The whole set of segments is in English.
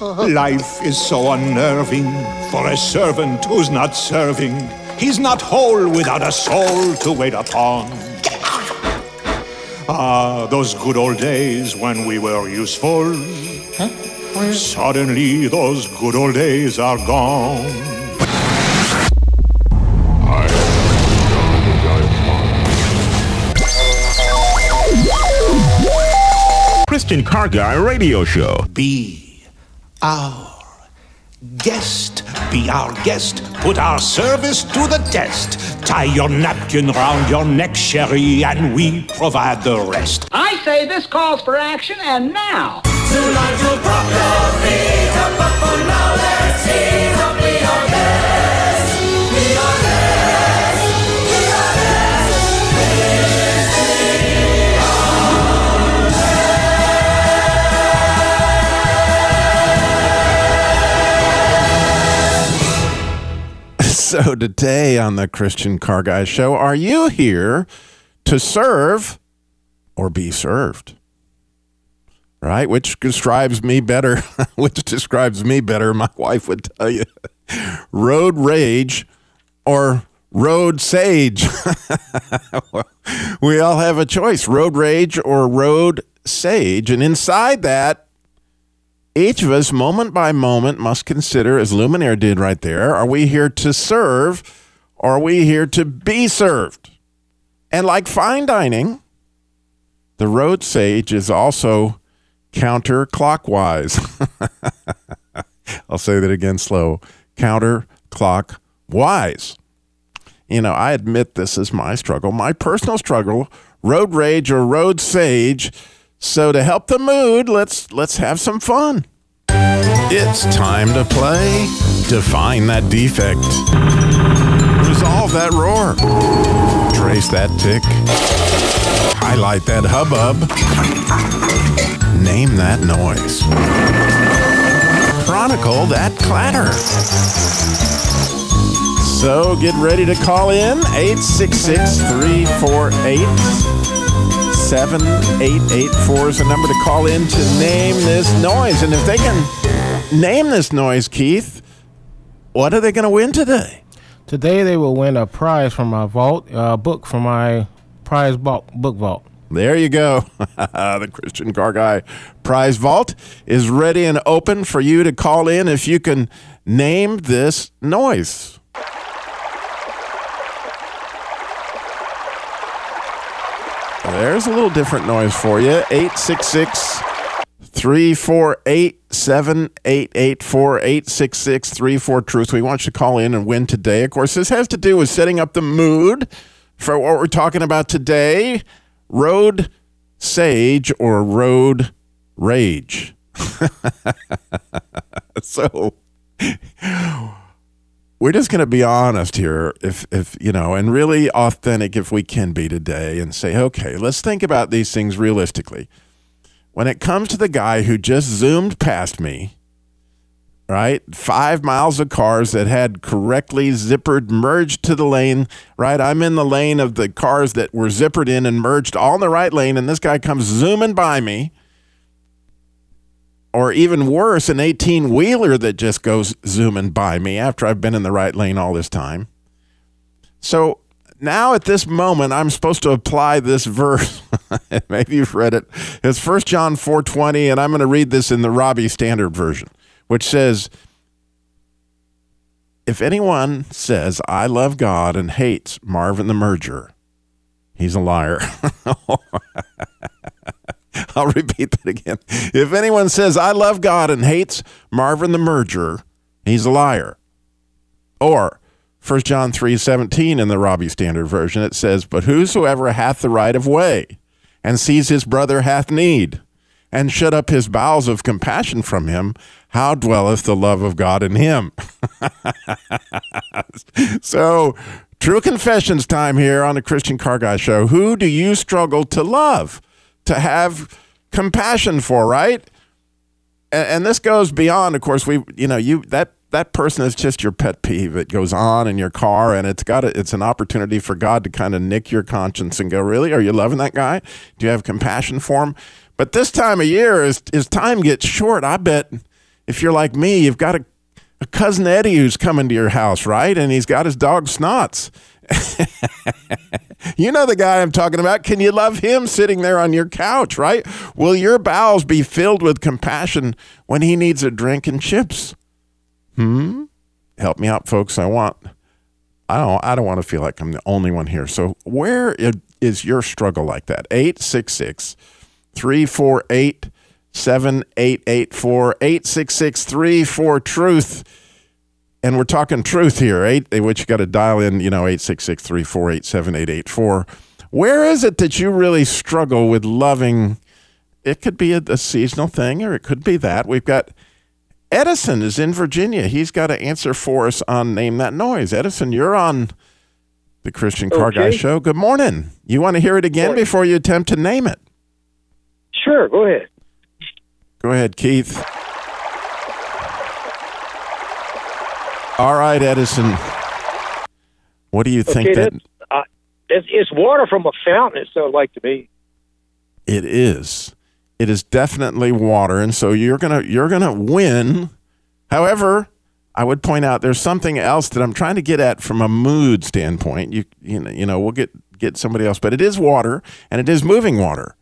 Life is so unnerving for a servant who's not serving. He's not whole without a soul to wait upon. Ah, those good old days when we were useful. Suddenly, those good old days are gone. Christian Car Guy Radio Show. Be our guest. Be our guest. Put our service to the test. Tie your napkin round your neck, Sherry, and we provide the rest. I say this calls for action, and now. So today on the Christian Car Guy Show, are you here to serve or be served? Right? Which describes me better? Which describes me better? My wife would tell you. Road rage or road sage. we all have a choice road rage or road sage. And inside that, each of us, moment by moment, must consider, as Lumière did right there, are we here to serve or are we here to be served? And like fine dining, the road sage is also counterclockwise. I'll say that again slow. Counterclockwise. You know, I admit this is my struggle, my personal struggle, road rage or road sage. So to help the mood, let's let's have some fun. It's time to play Define that defect. Resolve that roar. Trace that tick. Highlight that hubbub. Name that noise. Chronicle that clatter. So get ready to call in 866 348 7884 is the number to call in to name this noise. And if they can name this noise, Keith, what are they going to win today? Today they will win a prize from my vault, a book from my prize vault, book vault. There you go. the Christian Car Guy Prize Vault is ready and open for you to call in if you can name this noise. There's a little different noise for you. 866 348 7884 866 34 Truth. We want you to call in and win today. Of course, this has to do with setting up the mood for what we're talking about today road sage or road rage. so we're just going to be honest here if if you know and really authentic if we can be today and say okay let's think about these things realistically. When it comes to the guy who just zoomed past me right five miles of cars that had correctly zippered merged to the lane right i'm in the lane of the cars that were zippered in and merged all in the right lane and this guy comes zooming by me or even worse, an 18 wheeler that just goes zooming by me after I've been in the right lane all this time. So now at this moment, I'm supposed to apply this verse. Maybe you've read it. It's 1 John 4.20, and I'm going to read this in the Robbie Standard Version, which says, If anyone says, I love God and hates Marvin the Merger, he's a liar. I'll repeat that again. If anyone says, I love God and hates Marvin the Merger, he's a liar. Or 1 John 3 17 in the Robbie Standard Version, it says, But whosoever hath the right of way and sees his brother hath need, and shut up his bowels of compassion from him, how dwelleth the love of God in him? so, true confessions time here on the Christian Car Guy Show. Who do you struggle to love? To have compassion for, right? And, and, this goes beyond, of course, we, you know, you, that, that person is just your pet peeve. It goes on in your car and it's got a, it's an opportunity for God to kind of nick your conscience and go, really? Are you loving that guy? Do you have compassion for him? But this time of year, as, as time gets short, I bet if you're like me, you've got a, a cousin Eddie who's coming to your house, right? And he's got his dog Snots. you know the guy I'm talking about. Can you love him sitting there on your couch, right? Will your bowels be filled with compassion when he needs a drink and chips? Hmm? Help me out, folks. I want I don't I don't want to feel like I'm the only one here. So where is your struggle like that? 866 348 7884 866 34 truth and we're talking truth here, eight, eh, which you got to dial in, you know, 866 348 7884. Where is it that you really struggle with loving? It could be a, a, seasonal thing, or it could be that. We've got Edison is in Virginia. He's got to answer for us on Name That Noise. Edison, you're on the Christian Car okay. Guy Show. Good morning. You want to hear it again before you attempt to name it? Sure, go ahead. Go ahead, Keith. All right, Edison. What do you think okay, that? Uh, it's, it's water from a fountain. It sounds like to me. It is. It is definitely water, and so you're gonna you're gonna win. However, I would point out there's something else that I'm trying to get at from a mood standpoint. You you know, you know we'll get get somebody else, but it is water and it is moving water.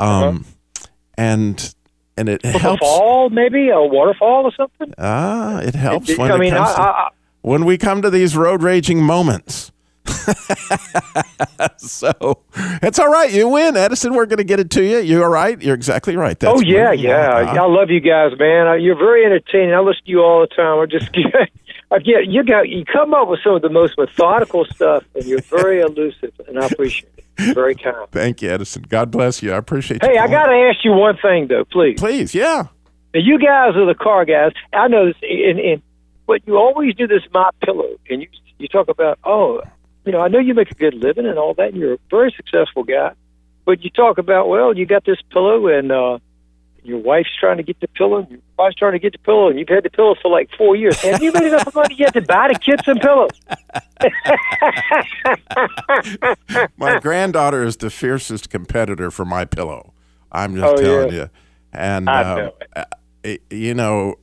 Uh-huh. Um, uh-huh. and and it From helps. A fall, maybe a waterfall or something. Ah, it helps it, when I mean, I, to, I, when we come to these road raging moments. so it's all right. You win, Edison. We're going to get it to you. You're all right. You're exactly right. That's oh yeah, yeah. I love you guys, man. You're very entertaining. I listen to you all the time. I just Get you got you come up with some of the most methodical stuff, and you're very elusive, and I appreciate it. Very kind. Thank you, Edison. God bless you. I appreciate. Hey, I got to ask you one thing though, please. Please, yeah. Now, you guys are the car guys. I know this, and, and but you always do this my pillow, and you you talk about oh, you know, I know you make a good living and all that, and you're a very successful guy, but you talk about well, you got this pillow, and uh, your wife's trying to get the pillow, your wife's trying to get the pillow, and you've had the pillow for like four years. Have you made enough money yet to buy the kids some pillows? my granddaughter is the fiercest competitor for my pillow. I'm just oh, telling yeah. you, and uh, know you know,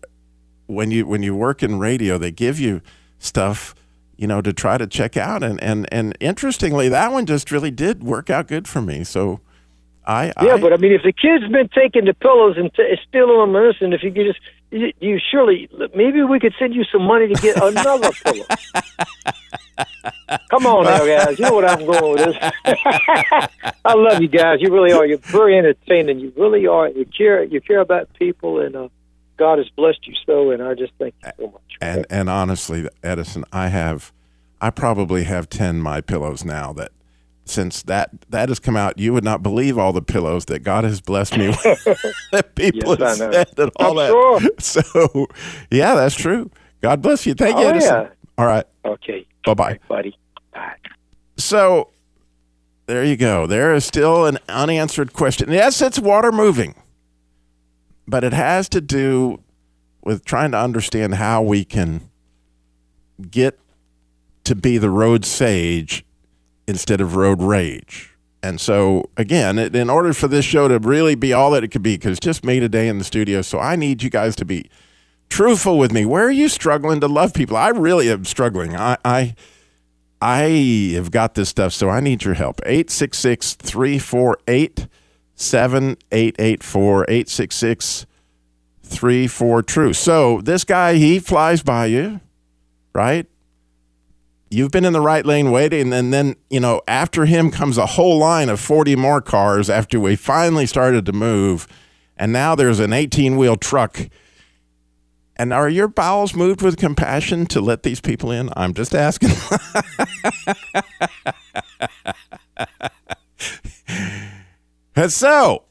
when you when you work in radio, they give you stuff you know, to try to check out. And, and, and interestingly, that one just really did work out good for me. So I, yeah, I, but I mean, if the kid's been taking the pillows and t- stealing them, listen, if you could just, you, you surely, maybe we could send you some money to get another pillow. Come on now, guys. You know what I'm going with this. I love you guys. You really are. You're very entertaining. You really are. You care. You care about people, and uh, God has blessed you so. And I just thank you so much. And and honestly, Edison, I have, I probably have ten my pillows now that since that that has come out, you would not believe all the pillows that God has blessed me with. that people yes, have said and all that. Sure. So, yeah, that's true. God bless you. Thank oh, you, Edison. Yeah. All right. Okay. Bye bye, buddy. Bye. So, there you go. There is still an unanswered question. Yes, it's water moving, but it has to do with trying to understand how we can get to be the road sage instead of road rage. And so, again, in order for this show to really be all that it could be, because just me today in the studio, so I need you guys to be truthful with me. Where are you struggling to love people? I really am struggling. I, I, I have got this stuff, so I need your help. 866 348 7884 866 34 True. So, this guy, he flies by you, right? You've been in the right lane waiting and then you know after him comes a whole line of 40 more cars after we finally started to move and now there's an 18 wheel truck. And are your bowels moved with compassion to let these people in? I'm just asking. And so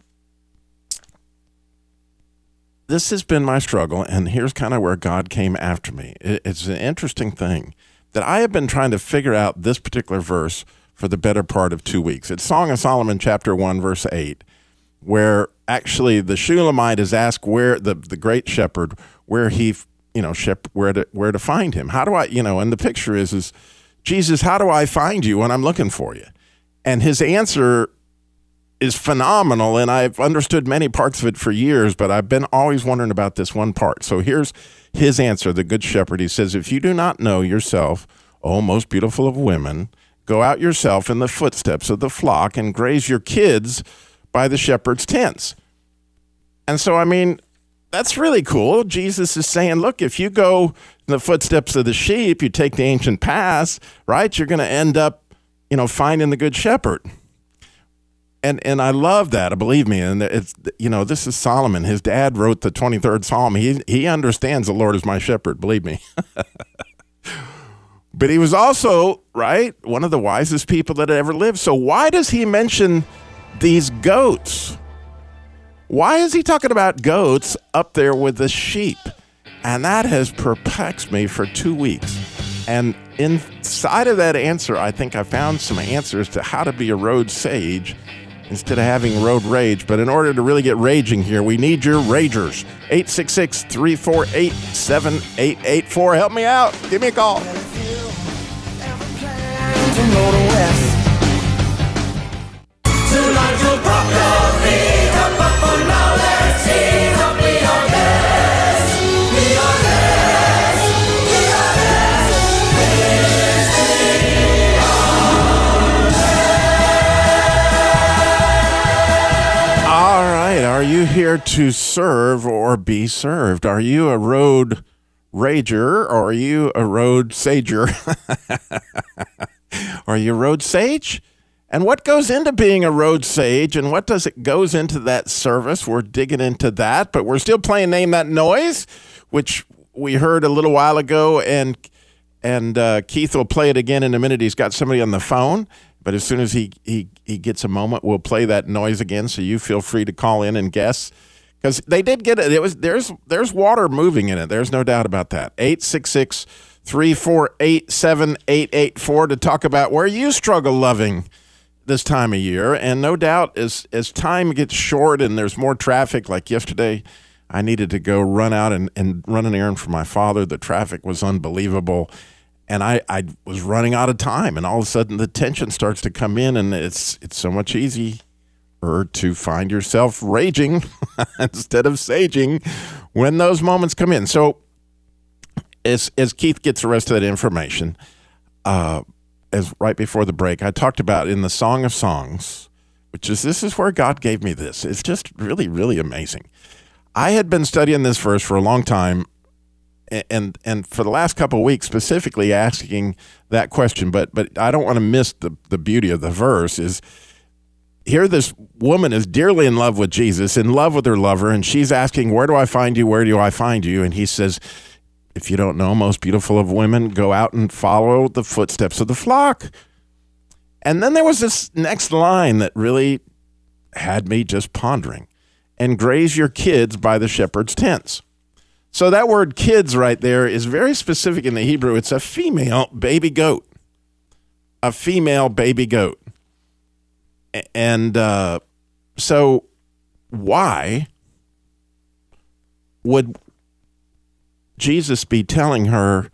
this has been my struggle and here's kind of where god came after me. It's an interesting thing that I have been trying to figure out this particular verse for the better part of two weeks. It's Song of Solomon, chapter 1, verse 8, where actually the Shulamite is asked where the, the great shepherd, where he, you know, shep, where to where to find him. How do I, you know, and the picture is is Jesus, how do I find you when I'm looking for you? And his answer is phenomenal, and I've understood many parts of it for years, but I've been always wondering about this one part. So here's his answer The Good Shepherd. He says, If you do not know yourself, O most beautiful of women, go out yourself in the footsteps of the flock and graze your kids by the shepherd's tents. And so, I mean, that's really cool. Jesus is saying, look, if you go in the footsteps of the sheep, you take the ancient path, right? You're going to end up, you know, finding the good shepherd. And and I love that, believe me. And it's you know, this is Solomon. His dad wrote the 23rd Psalm. He he understands the Lord is my shepherd, believe me. but he was also, right, one of the wisest people that ever lived. So why does he mention these goats? Why is he talking about goats up there with the sheep? And that has perplexed me for two weeks. And inside of that answer, I think I found some answers to how to be a road sage instead of having road rage. But in order to really get raging here, we need your ragers. 866 348 7884. Help me out. Give me a call. Here to serve or be served? Are you a road rager or are you a road sager? are you a road sage? And what goes into being a road sage and what does it goes into that service? We're digging into that, but we're still playing name that noise, which we heard a little while ago and and uh, Keith will play it again in a minute. He's got somebody on the phone. But as soon as he, he, he gets a moment, we'll play that noise again. So you feel free to call in and guess because they did get it. It was there's there's water moving in it. There's no doubt about that. 866 348 7884 to talk about where you struggle loving this time of year. And no doubt as as time gets short and there's more traffic, like yesterday, I needed to go run out and, and run an errand for my father. The traffic was unbelievable and I, I was running out of time and all of a sudden the tension starts to come in and it's it's so much easier to find yourself raging instead of saging when those moments come in. So as as keith gets the rest of that information uh, as right before the break i talked about in the song of songs which is this is where god gave me this. It's just really really amazing. I had been studying this verse for a long time and and for the last couple of weeks specifically asking that question but but I don't want to miss the the beauty of the verse is here this woman is dearly in love with Jesus in love with her lover and she's asking where do I find you? Where do I find you? And he says if you don't know most beautiful of women go out and follow the footsteps of the flock. And then there was this next line that really had me just pondering. And graze your kids by the shepherd's tents so that word kids right there is very specific in the Hebrew. It's a female baby goat. A female baby goat. And uh, so why would Jesus be telling her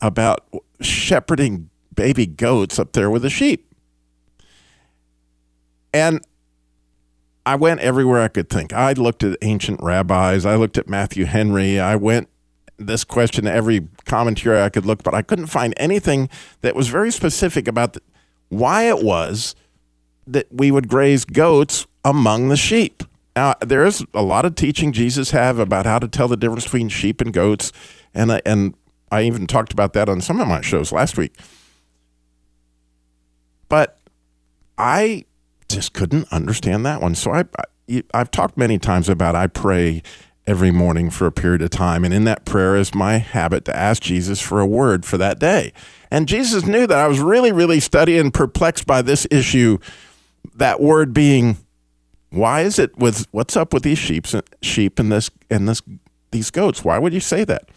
about shepherding baby goats up there with the sheep? And I went everywhere I could think. I looked at ancient rabbis. I looked at Matthew Henry. I went this question to every commentary I could look, but I couldn't find anything that was very specific about the, why it was that we would graze goats among the sheep. Now, there is a lot of teaching Jesus have about how to tell the difference between sheep and goats, and I, and I even talked about that on some of my shows last week. But I just couldn't understand that one. So I, I I've talked many times about I pray every morning for a period of time. And in that prayer is my habit to ask Jesus for a word for that day. And Jesus knew that I was really, really studying, perplexed by this issue, that word being, why is it with what's up with these sheep, sheep and this and this these goats? Why would you say that?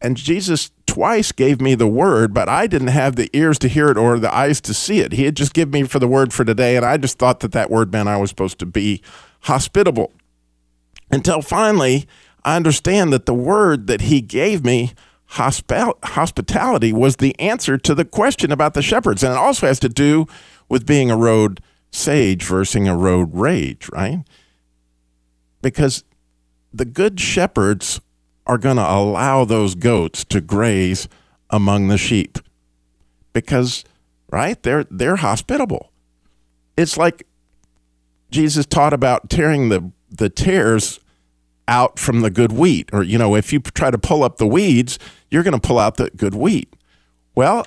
And Jesus twice gave me the word, but I didn't have the ears to hear it or the eyes to see it. He had just given me for the word for today, and I just thought that that word meant I was supposed to be hospitable. Until finally, I understand that the word that he gave me, hospitality, was the answer to the question about the shepherds. And it also has to do with being a road sage versus a road rage, right? Because the good shepherds are going to allow those goats to graze among the sheep. Because right they're they're hospitable. It's like jesus taught about tearing the the tares out from the good wheat. Or you know if you try to pull up the weeds you're going to pull out the good wheat. Well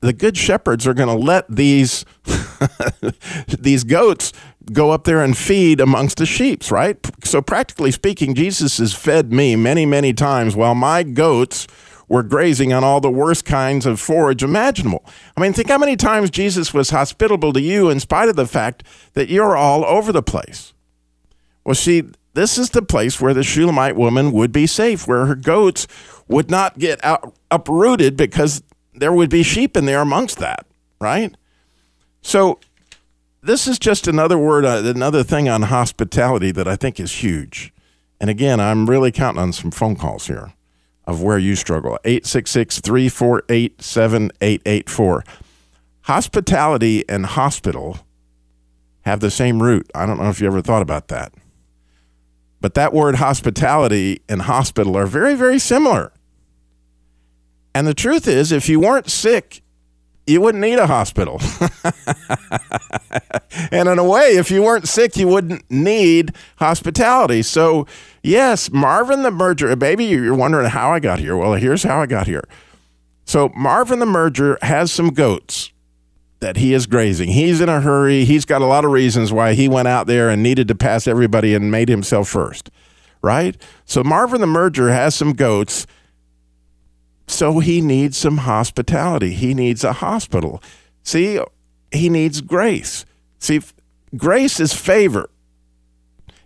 the good shepherds are going to let these these goats go up there and feed amongst the sheep, right? So practically speaking, Jesus has fed me many, many times while my goats were grazing on all the worst kinds of forage imaginable. I mean, think how many times Jesus was hospitable to you in spite of the fact that you're all over the place. Well, see, this is the place where the Shulamite woman would be safe, where her goats would not get out, uprooted because there would be sheep in there amongst that, right? So this is just another word, uh, another thing on hospitality that I think is huge. And again, I'm really counting on some phone calls here of where you struggle. 866 348 7884. Hospitality and hospital have the same root. I don't know if you ever thought about that. But that word hospitality and hospital are very, very similar. And the truth is, if you weren't sick, you wouldn't need a hospital. and in a way, if you weren't sick, you wouldn't need hospitality. So, yes, Marvin the Merger, uh, maybe you're wondering how I got here. Well, here's how I got here. So, Marvin the Merger has some goats that he is grazing. He's in a hurry. He's got a lot of reasons why he went out there and needed to pass everybody and made himself first, right? So, Marvin the Merger has some goats so he needs some hospitality. He needs a hospital. See, he needs grace. See, grace is favor.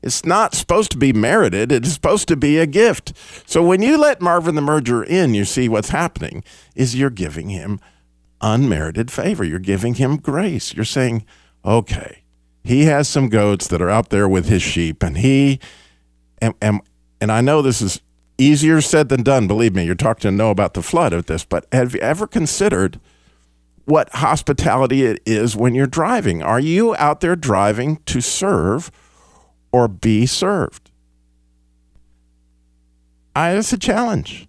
It's not supposed to be merited. It's supposed to be a gift. So when you let Marvin the Merger in, you see what's happening is you're giving him unmerited favor. You're giving him grace. You're saying, okay, he has some goats that are out there with his sheep, and he and and, and I know this is easier said than done. Believe me, you're talking to know about the flood of this, but have you ever considered what hospitality it is when you're driving? Are you out there driving to serve or be served? I, it's a challenge.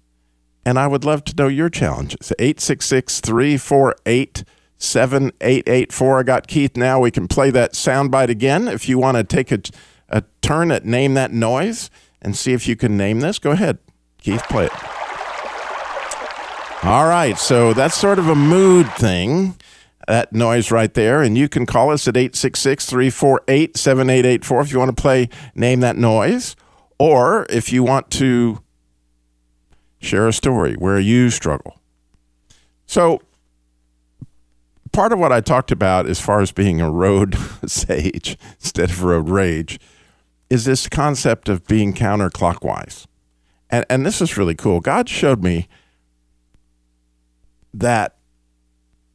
And I would love to know your challenge. It's 866 348 7884. I got Keith now. We can play that soundbite again. If you want to take a, a turn at Name That Noise, and see if you can name this. Go ahead, Keith, play it. All right, so that's sort of a mood thing, that noise right there. And you can call us at 866 348 7884 if you want to play Name That Noise, or if you want to share a story where you struggle. So, part of what I talked about as far as being a road sage instead of road rage is this concept of being counterclockwise. And, and this is really cool. God showed me that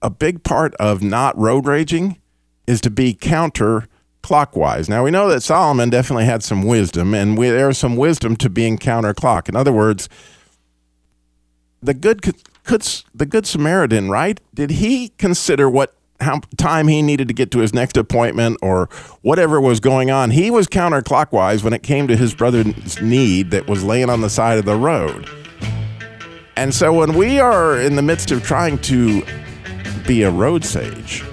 a big part of not road raging is to be counterclockwise. Now, we know that Solomon definitely had some wisdom, and we, there's some wisdom to being counterclock. In other words, the good, could, the good Samaritan, right? Did he consider what how time he needed to get to his next appointment or whatever was going on. He was counterclockwise when it came to his brother's need that was laying on the side of the road. And so when we are in the midst of trying to be a road sage,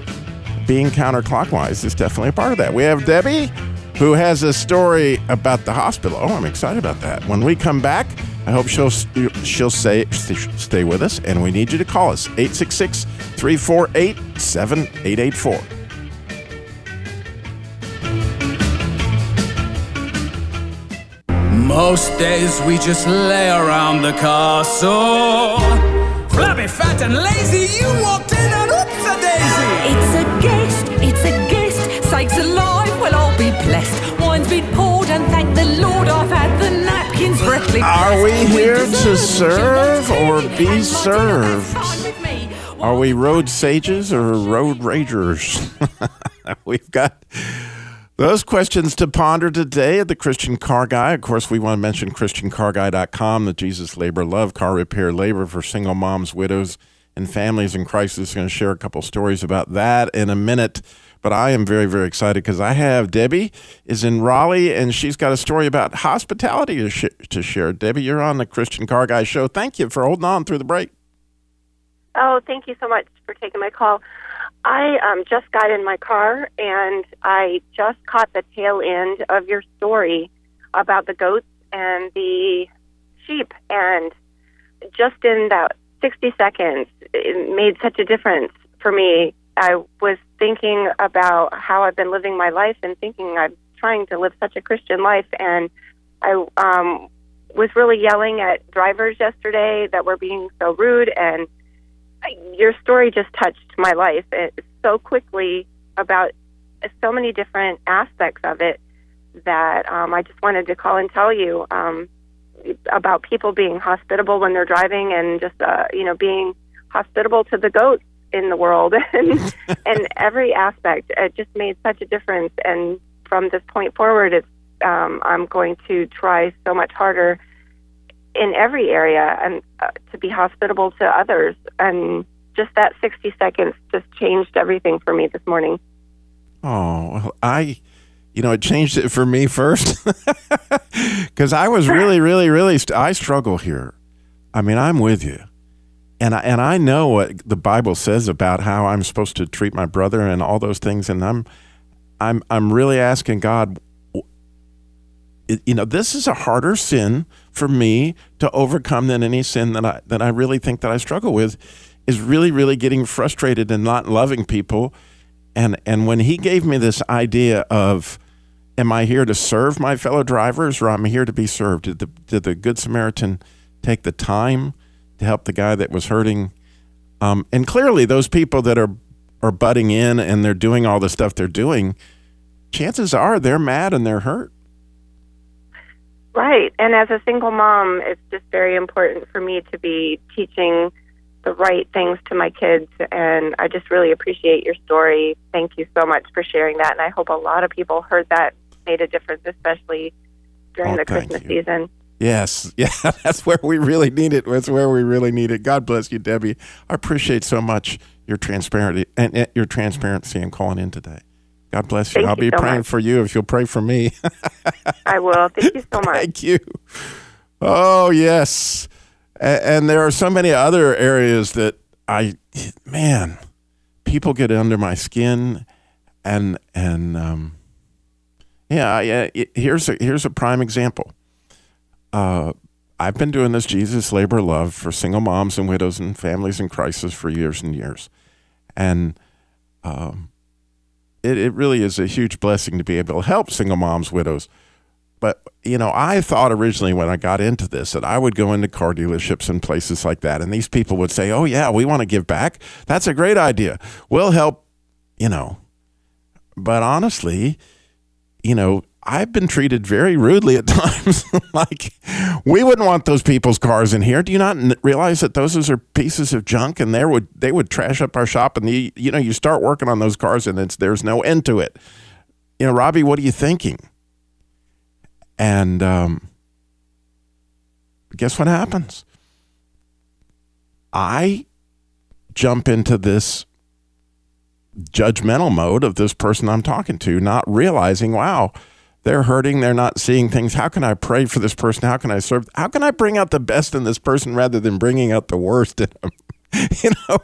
being counterclockwise is definitely a part of that. We have Debbie who has a story about the hospital. Oh, I'm excited about that. When we come back, I hope she'll she'll say stay with us, and we need you to call us 866 348 7884. Most days we just lay around the castle. Flabby, fat, and lazy, you walked in and oops a daisy. It's a guest, it's a guest. Sakes alive, well, I'll be blessed. Wine's been poured, and thank the Lord I've had the napkins freshly Are we here With to serve or be and my dinner served? that's fine with me. Are we road sages or road ragers? We've got those questions to ponder today at the Christian Car Guy. Of course, we want to mention ChristianCarGuy.com, the Jesus Labor Love Car Repair Labor for single moms, widows, and families in crisis. Going to share a couple stories about that in a minute. but I am very, very excited because I have Debbie is in Raleigh and she's got a story about hospitality to, sh- to share. Debbie, you're on the Christian Car Guy show. Thank you for holding on through the break. Oh, thank you so much for taking my call. I um, just got in my car and I just caught the tail end of your story about the goats and the sheep. And just in that 60 seconds, it made such a difference for me. I was thinking about how I've been living my life and thinking I'm trying to live such a Christian life. And I um, was really yelling at drivers yesterday that were being so rude and your story just touched my life it, so quickly about so many different aspects of it that um, I just wanted to call and tell you um, about people being hospitable when they're driving and just uh, you know being hospitable to the goats in the world and and every aspect. It just made such a difference. And from this point forward, it's um, I'm going to try so much harder in every area and uh, to be hospitable to others. And just that 60 seconds just changed everything for me this morning. Oh, well, I, you know, it changed it for me first because I was really, really, really, st- I struggle here. I mean, I'm with you. And I, and I know what the Bible says about how I'm supposed to treat my brother and all those things. And I'm, I'm, I'm really asking God, you know, this is a harder sin for me to overcome than any sin that I that I really think that I struggle with is really really getting frustrated and not loving people. And and when he gave me this idea of am I here to serve my fellow drivers or am I'm here to be served? Did the did the good Samaritan take the time to help the guy that was hurting? Um, and clearly those people that are are butting in and they're doing all the stuff they're doing chances are they're mad and they're hurt Right. And as a single mom, it's just very important for me to be teaching the right things to my kids. And I just really appreciate your story. Thank you so much for sharing that. And I hope a lot of people heard that, made a difference, especially during Oh, the Christmas you. season. Yes, yeah, that's where we really need it. That's where we really need it. God bless you, Debbie. I appreciate so much your transparency and and your transparency in calling in today. God bless you. Thank I'll you be so praying much. for you if you'll pray for me. I will. Thank you so much. Thank you. Oh yes, and, and there are so many other areas that I, man, people get under my skin, and and um, yeah, yeah. it- Here's a here's a prime example. Uh, I've been doing this Jesus labor love for single moms and widows and families in crisis for years and years, and um, it it really is a huge blessing to be able to help single moms, widows. But you know, I thought originally when I got into this that I would go into car dealerships and places like that, and these people would say, "Oh yeah, we want to give back. That's a great idea. We'll help." You know, but honestly, you know, I've been treated very rudely at times. like, we wouldn't want those people's cars in here. Do you not n- realize that those are pieces of junk, and they would they would trash up our shop, and the, you know, you start working on those cars, and it's there's no end to it. You know, Robbie, what are you thinking? And um, guess what happens? I jump into this judgmental mode of this person I'm talking to, not realizing, wow, they're hurting. They're not seeing things. How can I pray for this person? How can I serve? How can I bring out the best in this person rather than bringing out the worst in them? you know,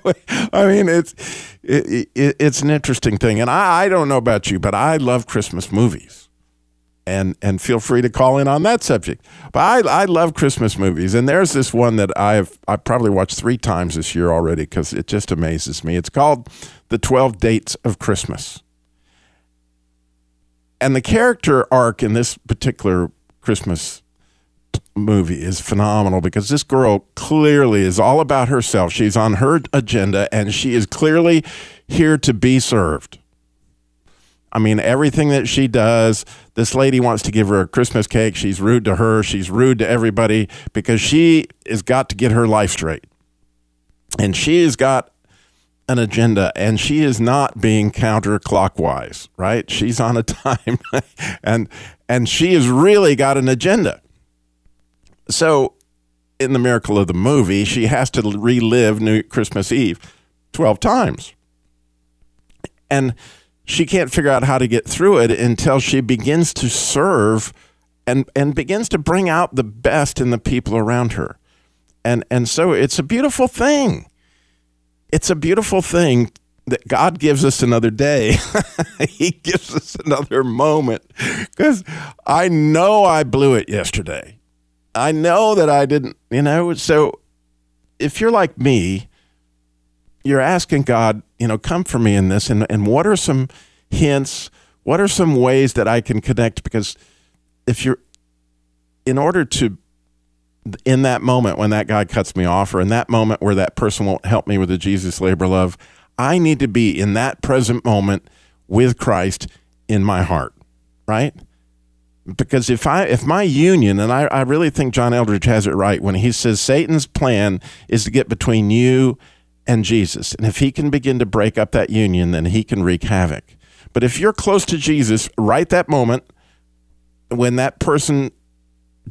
I mean, it's it, it, it's an interesting thing, and I, I don't know about you, but I love Christmas movies and and feel free to call in on that subject. But I I love Christmas movies, and there's this one that I've I probably watched three times this year already because it just amazes me. It's called The Twelve Dates of Christmas, and the character arc in this particular Christmas movie is phenomenal because this girl clearly is all about herself. She's on her agenda, and she is clearly here to be served. I mean, everything that she does, this lady wants to give her a Christmas cake. She's rude to her. She's rude to everybody because she has got to get her life straight. And she has got an agenda and she is not being counterclockwise, right? She's on a time and and she has really got an agenda. So in the miracle of the movie, she has to relive New Christmas Eve 12 times. And she can't figure out how to get through it until she begins to serve and and begins to bring out the best in the people around her. And and so it's a beautiful thing. It's a beautiful thing that God gives us another day. he gives us another moment cuz I know I blew it yesterday. I know that I didn't, you know, so if you're like me, you're asking God, you know, come for me in this. And, and what are some hints? What are some ways that I can connect? Because if you're, in order to, in that moment when that guy cuts me off, or in that moment where that person won't help me with the Jesus labor love, I need to be in that present moment with Christ in my heart, right? Because if I if my union, and I, I really think John Eldredge has it right when he says Satan's plan is to get between you and Jesus. And if he can begin to break up that union, then he can wreak havoc. But if you're close to Jesus right that moment, when that person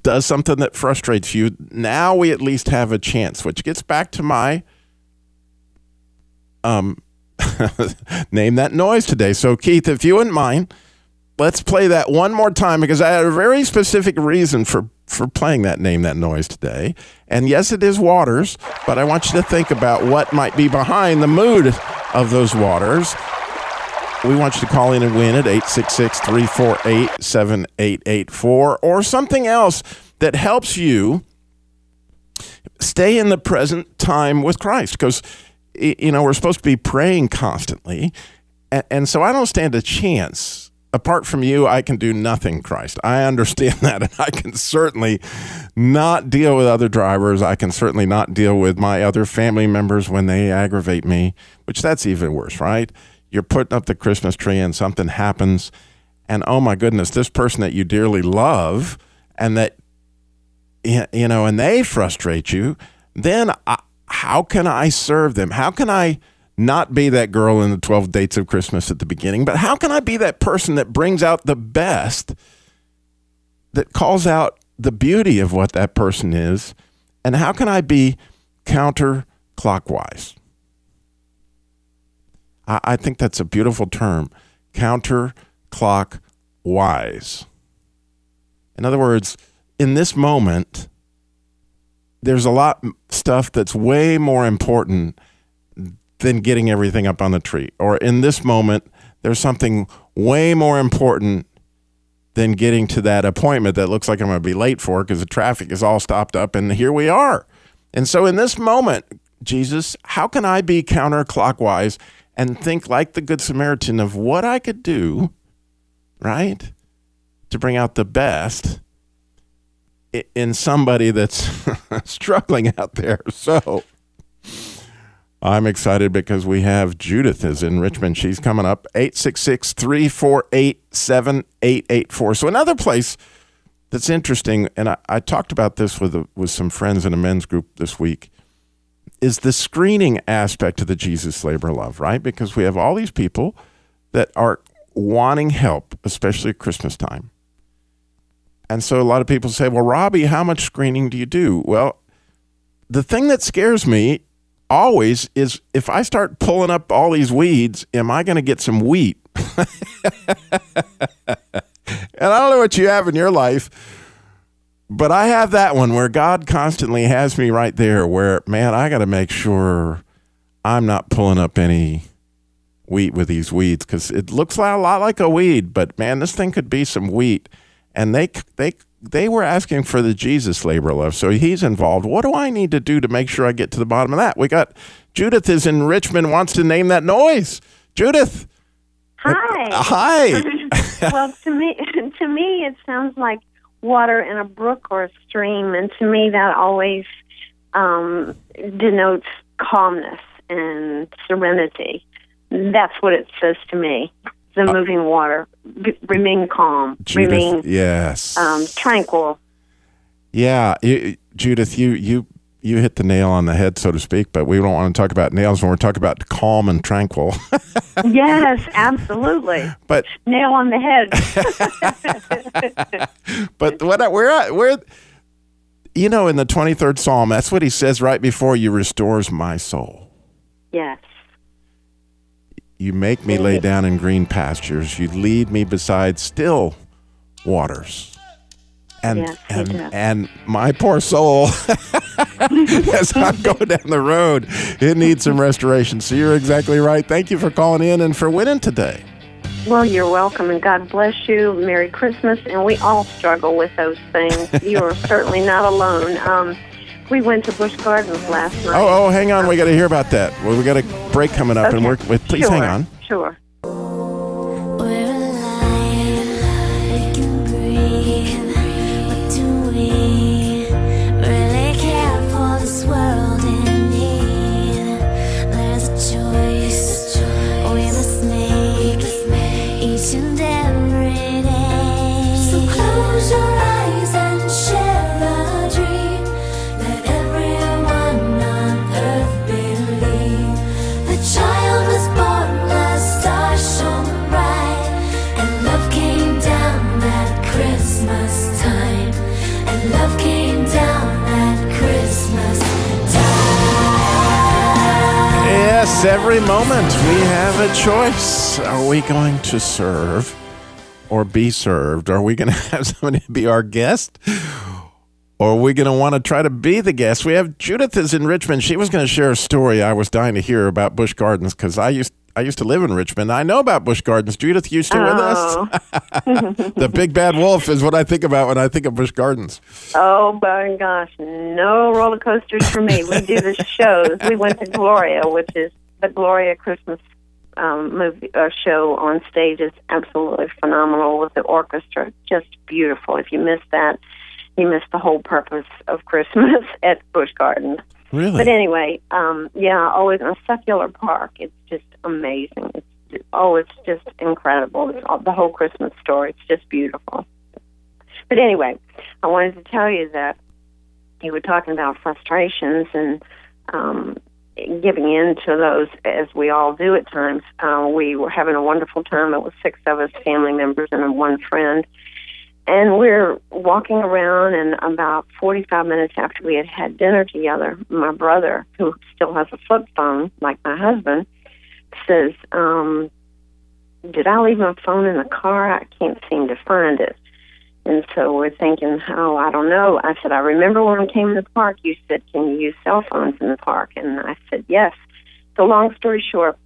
does something that frustrates you, now we at least have a chance, which gets back to my um name that noise today. So Keith, if you wouldn't mind, let's play that one more time because I had a very specific reason for for playing that name that noise today. And yes, it is waters, but I want you to think about what might be behind the mood of those waters. We want you to call in and win at 866 348 7884 or something else that helps you stay in the present time with Christ because, you know, we're supposed to be praying constantly. And, and so I don't stand a chance apart from you, I can do nothing, Christ. I understand that. And I can certainly not deal with other drivers. I can certainly not deal with my other family members when they aggravate me, which that's even worse, right? You're putting up the Christmas tree and something happens. And oh my goodness, this person that you dearly love and that, you know, and they frustrate you, then I, how can I serve them? How can I not be that girl in the 12 dates of Christmas at the beginning, but how can I be that person that brings out the best, that calls out the beauty of what that person is? And how can I be counterclockwise? I, I think that's a beautiful term counterclockwise. In other words, in this moment, there's a lot stuff that's way more important than getting everything up on the tree. Or in this moment, there's something way more important than getting to that appointment that looks like I'm going to be late for because the traffic is all stopped up and here we are. And so in this moment, Jesus, how can I be counterclockwise and think like the Good Samaritan of what I could do, right, to bring out the best in somebody that's struggling out there? So I'm excited because we have Judith is in Richmond. She's coming up 866 348 7884. So, another place that's interesting, and I, I talked about this with, a, with some friends in a men's group this week, is the screening aspect of the Jesus Labor Love, right? Because we have all these people that are wanting help, especially at Christmas time. And so a lot of people say, well, Robbie, how much screening do you do? Well, the thing that scares me always is if I start pulling up all these weeds, am I going to get some wheat? and I don't know what you have in your life, but I have that one where God constantly has me right there where, man, I got to make sure I'm not pulling up any wheat with these weeds because it looks a lot like a weed, but man, this thing could be some wheat. And they, they, they were asking for the Jesus labor love. So he's involved. What do I need to do to make sure I get to the bottom of that? We got Judith is in Richmond, wants to name that noise. Judith. Hi. Hi. well, to me, to me, it sounds like water in a brook or a stream, and to me, that always um, denotes calmness and serenity. That's what it says to me the uh, moving water. B- remain calm. Judith, remain yes. Um, tranquil. Yeah, you, Judith, you you you hit the nail on the head, so to speak. But we don't want to talk about nails when we're talking about calm and tranquil. yes, absolutely. But nail on the head. but what we're at, we're you know in the twenty third Psalm, that's what he says right before you restores my soul. Yes You make me lay down in green pastures. You lead me beside still waters. And Yes, and and my poor soul, as I'm going down the road, it needs some restoration. So you're exactly right. Thank you for calling in and for winning today. Well, you're welcome, and God bless you. Merry Christmas. And we all struggle with those things. you are certainly not alone. Um, we went to Busch Gardens last night. Oh, oh, hang on. We got to hear about that. Well, we got a break coming up, and we're Okay. please sure, hang on. Sure. Every moment we have a choice. Are we going to serve or be served? Are we going to have somebody be our guest? Or are we going to want to try to be the guest? We have Judith is in Richmond. She was going to share a story I was dying to hear about Busch Gardens because I used I used to live in Richmond. I know about Busch Gardens. Judith, you still with Oh. us? the big bad wolf is what I think about when I think of Busch Gardens. Oh my gosh, no roller coasters for me. We do the shows. We went to Gloria, which is the Gloria Christmas um, movie uh, show on stage. is absolutely phenomenal with the orchestra, just beautiful. If you miss that, you miss the whole purpose of Christmas at Busch Gardens. Really? But anyway, um, yeah, always in a secular park. It's just amazing. It's oh, it's just incredible. It's all, the whole Christmas story. It's just beautiful. But anyway, I wanted to tell you that you were talking about frustrations and um, giving in to those, as we all do at times. Uh, we were having a wonderful time. It was six of us, family members, and one friend. And we're walking around, and about 45 minutes after we had had dinner together, my brother, who still has a flip phone, like my husband, says, um, Did I leave my phone in the car? I can't seem to find it. And so we're thinking, oh, I don't know. I said, I remember when we came to the park, you said, can you use cell phones in the park? And I said, yes. So long story short,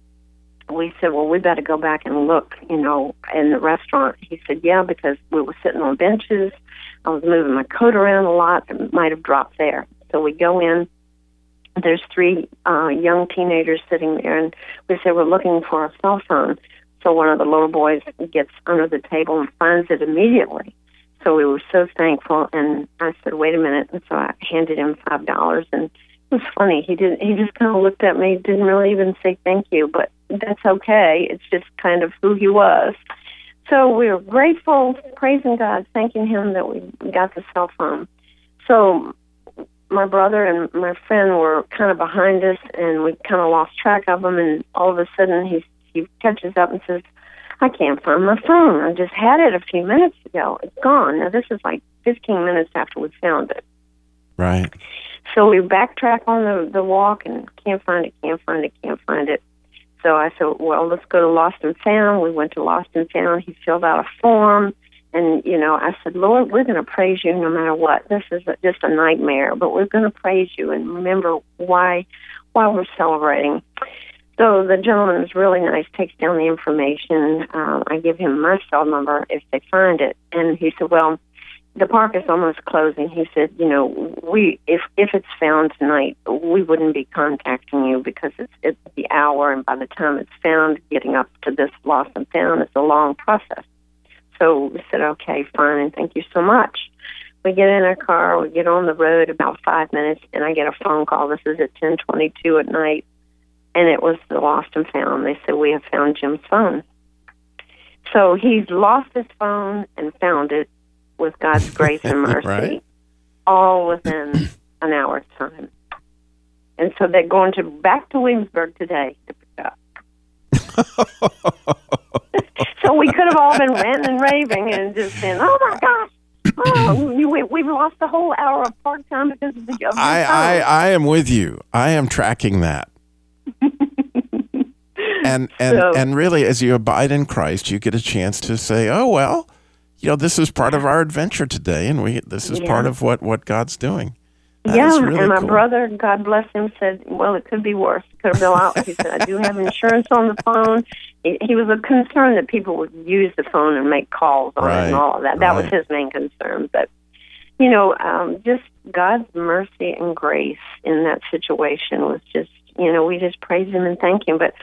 we said, well, we better go back and look, you know, in the restaurant. He said, yeah, because we were sitting on benches. I was moving my coat around a lot. It might have dropped there. So we go in. There's three uh, young teenagers sitting there, and we said, we're looking for a cell phone. So one of the little boys gets under the table and finds it immediately. So we were so thankful, and I said, "Wait a minute!" And so I handed him five dollars, and it was funny. He didn't. He just kind of looked at me, didn't really even say thank you, but that's okay. It's just kind of who he was. So we were grateful, praising God, thanking Him that we got the cell phone. So my brother and my friend were kind of behind us, and we kind of lost track of him. And all of a sudden, he he catches up and says, I can't find my phone. I just had it a few minutes ago. It's gone. Now, this is like 15 minutes after we found it. Right. So we backtrack on the, the walk and can't find it, can't find it, can't find it. So I said, well, let's go to Lost and Found. We went to Lost and Found. He filled out a form. And, you know, I said, Lord, we're going to praise you no matter what. This is a, just a nightmare, but we're going to praise you and remember why, why we're celebrating. So the gentleman was really nice, takes down the information. Um, I give him my cell number if they find it. And he said, well, the park is almost closing. He said, you know, we if if it's found tonight, we wouldn't be contacting you because it's it's the hour, and by the time it's found, getting up to this lost and found is a long process. So we said, okay, fine, and thank you so much. We get in our car, we get on the road about five minutes, and I get a phone call. This is at ten twenty-two at night, and it was the lost and found. They said we have found Jim's phone. So he's lost his phone and found it with God's grace and mercy, Right. all within an hour's time. And so they're going to back to Williamsburg today to pick up. so we could have all been ranting and raving and just saying, "Oh my gosh, oh, we, we've lost a whole hour of park time because of the your I, I. I am with you. I am tracking that. and and So- and really, as you abide in Christ, you get a chance to say, "Oh well, you know, this is part of our adventure today, and we this is part of what what God's doing." That yeah, really and my cool. brother, God bless him, said, "Well, it could be worse. It could have been out." He said, "I do have insurance on the phone." He, he was concerned that people would use the phone and make calls on it and all of that. That was his main concern. But you know, um, just God's mercy and grace in that situation was just, you know, we just praise Him and thank Him. But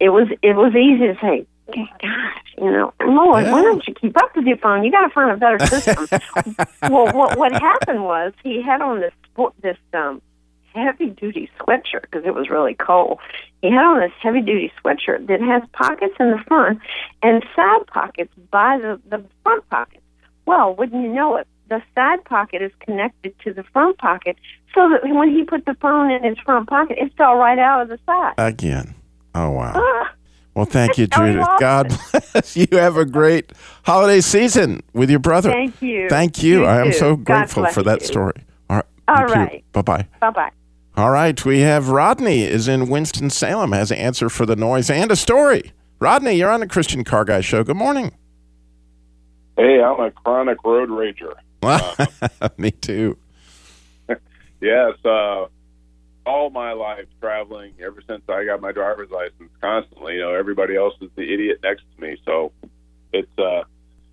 it was it was easy to say, "Gosh, you know, Lord, why don't you keep up with your phone? You got to find a better system." well, what what happened was he had on this this um heavy duty sweatshirt because it was really cold. He had on this heavy duty sweatshirt that has pockets in the front and side pockets by the the front pockets. Well, wouldn't you know it? The side pocket is connected to the front pocket, so that when he put the phone in his front pocket, it fell right out of the side. again. Oh wow. Ah, Well, thank you, Judith. lost God bless you. Have a great holiday season with your brother. Thank you. Thank you. You I am too. so grateful for that you. story. All right. All right. Bye bye. bye bye. All right. We have Rodney is in Winston Salem has an answer for the noise and a story. Rodney, you're on the Christian Car Guy Show. Good morning. Hey, I'm a chronic road rager. Me too. Yes, uh, all my life traveling ever since I got my driver's license. Constantly, you know, everybody else is the idiot next to me. So it's uh,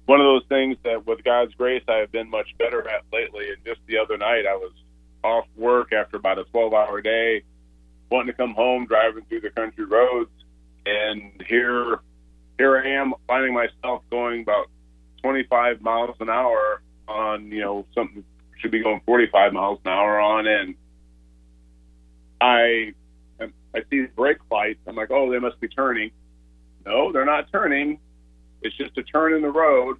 one of those things that, with God's grace, I have been much better at lately. And just the other night, I was off work after about a 12-hour day, wanting to come home, driving through the country roads, and here, here I am finding myself going about 25 miles an hour on, you know, something should be going 45 miles an hour on, and I I see the brake lights. I'm like, oh, they must be turning. No, they're not turning. It's just a turn in the road.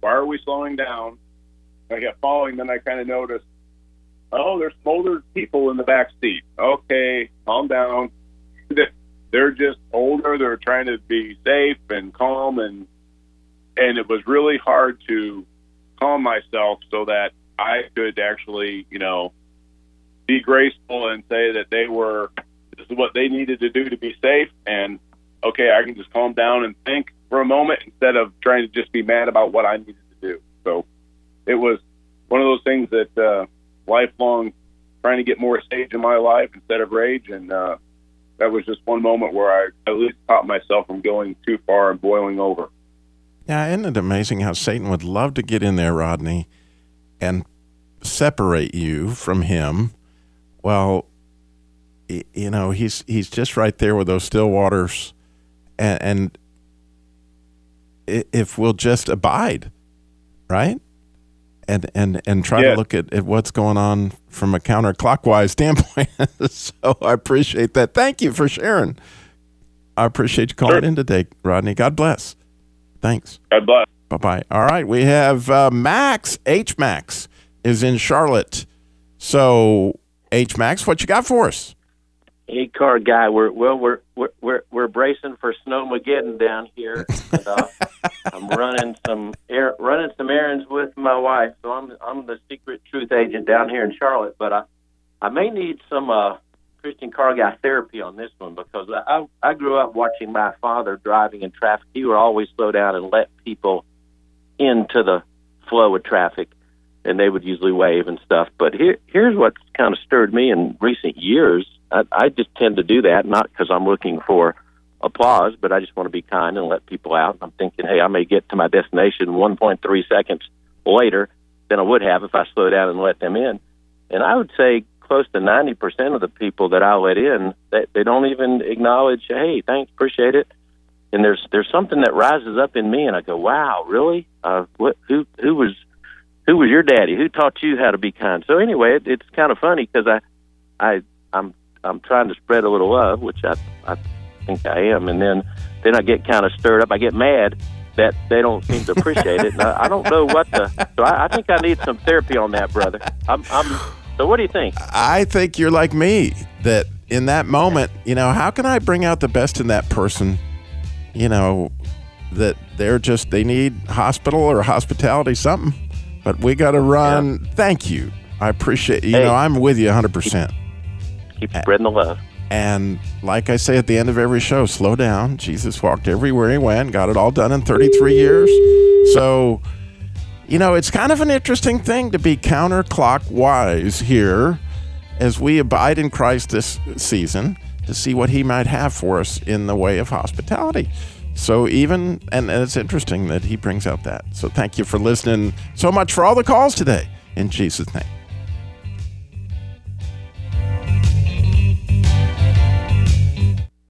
Why are we slowing down? I kept following. Then I kind of noticed, oh, there's older people in the back seat. Okay, calm down. They're just older. They're trying to be safe and calm, and and it was really hard to calm myself so that I could actually, you know, be graceful and say that they were this is what they needed to do to be safe and okay, I can just calm down and think for a moment instead of trying to just be mad about what I needed to do. So it was one of those things that uh lifelong trying to get more sage in my life instead of rage and uh that was just one moment where I at least caught myself from going too far and boiling over. Yeah, isn't it amazing how Satan would love to get in there, Rodney, and separate you from him? Well, you know, he's he's just right there with those still waters, and, and if we'll just abide, right, and and and try Yeah. to look at, at what's going on from a counterclockwise standpoint. so I appreciate that. Thank you for sharing. I appreciate you calling Sure. in today, Rodney. God bless. Thanks. God bless. Bye bye. All right, we have uh, Max. H Max is in Charlotte. So H Max, what you got for us? Hey, car guy. We're well. We're we're we're, we're bracing for snowmageddon down here. And, uh, I'm running some air, running some errands with my wife. So I'm I'm the secret truth agent down here in Charlotte. But I I may need some uh, Christian car guy therapy on this one because I I grew up watching my father driving in traffic. He would always slow down and let people into the flow of traffic and they would usually wave and stuff. But here, here's what's kind of stirred me in recent years. I, I just tend to do that, not because I'm looking for applause, but I just want to be kind and let people out. I'm thinking, hey, I may get to my destination 1.3 seconds later than I would have if I slow down and let them in. And I would say close to 90% of the people that I let in, they, they don't even acknowledge, hey, thanks, appreciate it. And there's there's something that rises up in me, and I go, wow, really? Uh, what? Who who was who was your daddy? Who taught you how to be kind? So anyway, it, it's kind of funny because I, I, I'm, I'm trying to spread a little love, which I, I think I am, and then, then I get kind of stirred up. I get mad that they don't seem to appreciate it, and I, I don't know what the. So I, I think I need some therapy on that, brother. I'm, I'm. So what do you think? I think you're like me that in that moment, you know, how can I bring out the best in that person? You know, that they're just they need hospital or hospitality something, but we got to run. Thank you. I appreciate you Hey. know I'm with you 100. percent Keep spreading the love. And like I say at the end of every show, slow down. Jesus walked everywhere he went, got it all done in 33 years. So, you know, it's kind of an interesting thing to be counterclockwise here as we abide in Christ this season to see what he might have for us in the way of hospitality. So even and, and it's interesting that he brings out that. So thank you for listening so much for all the calls today in Jesus' name.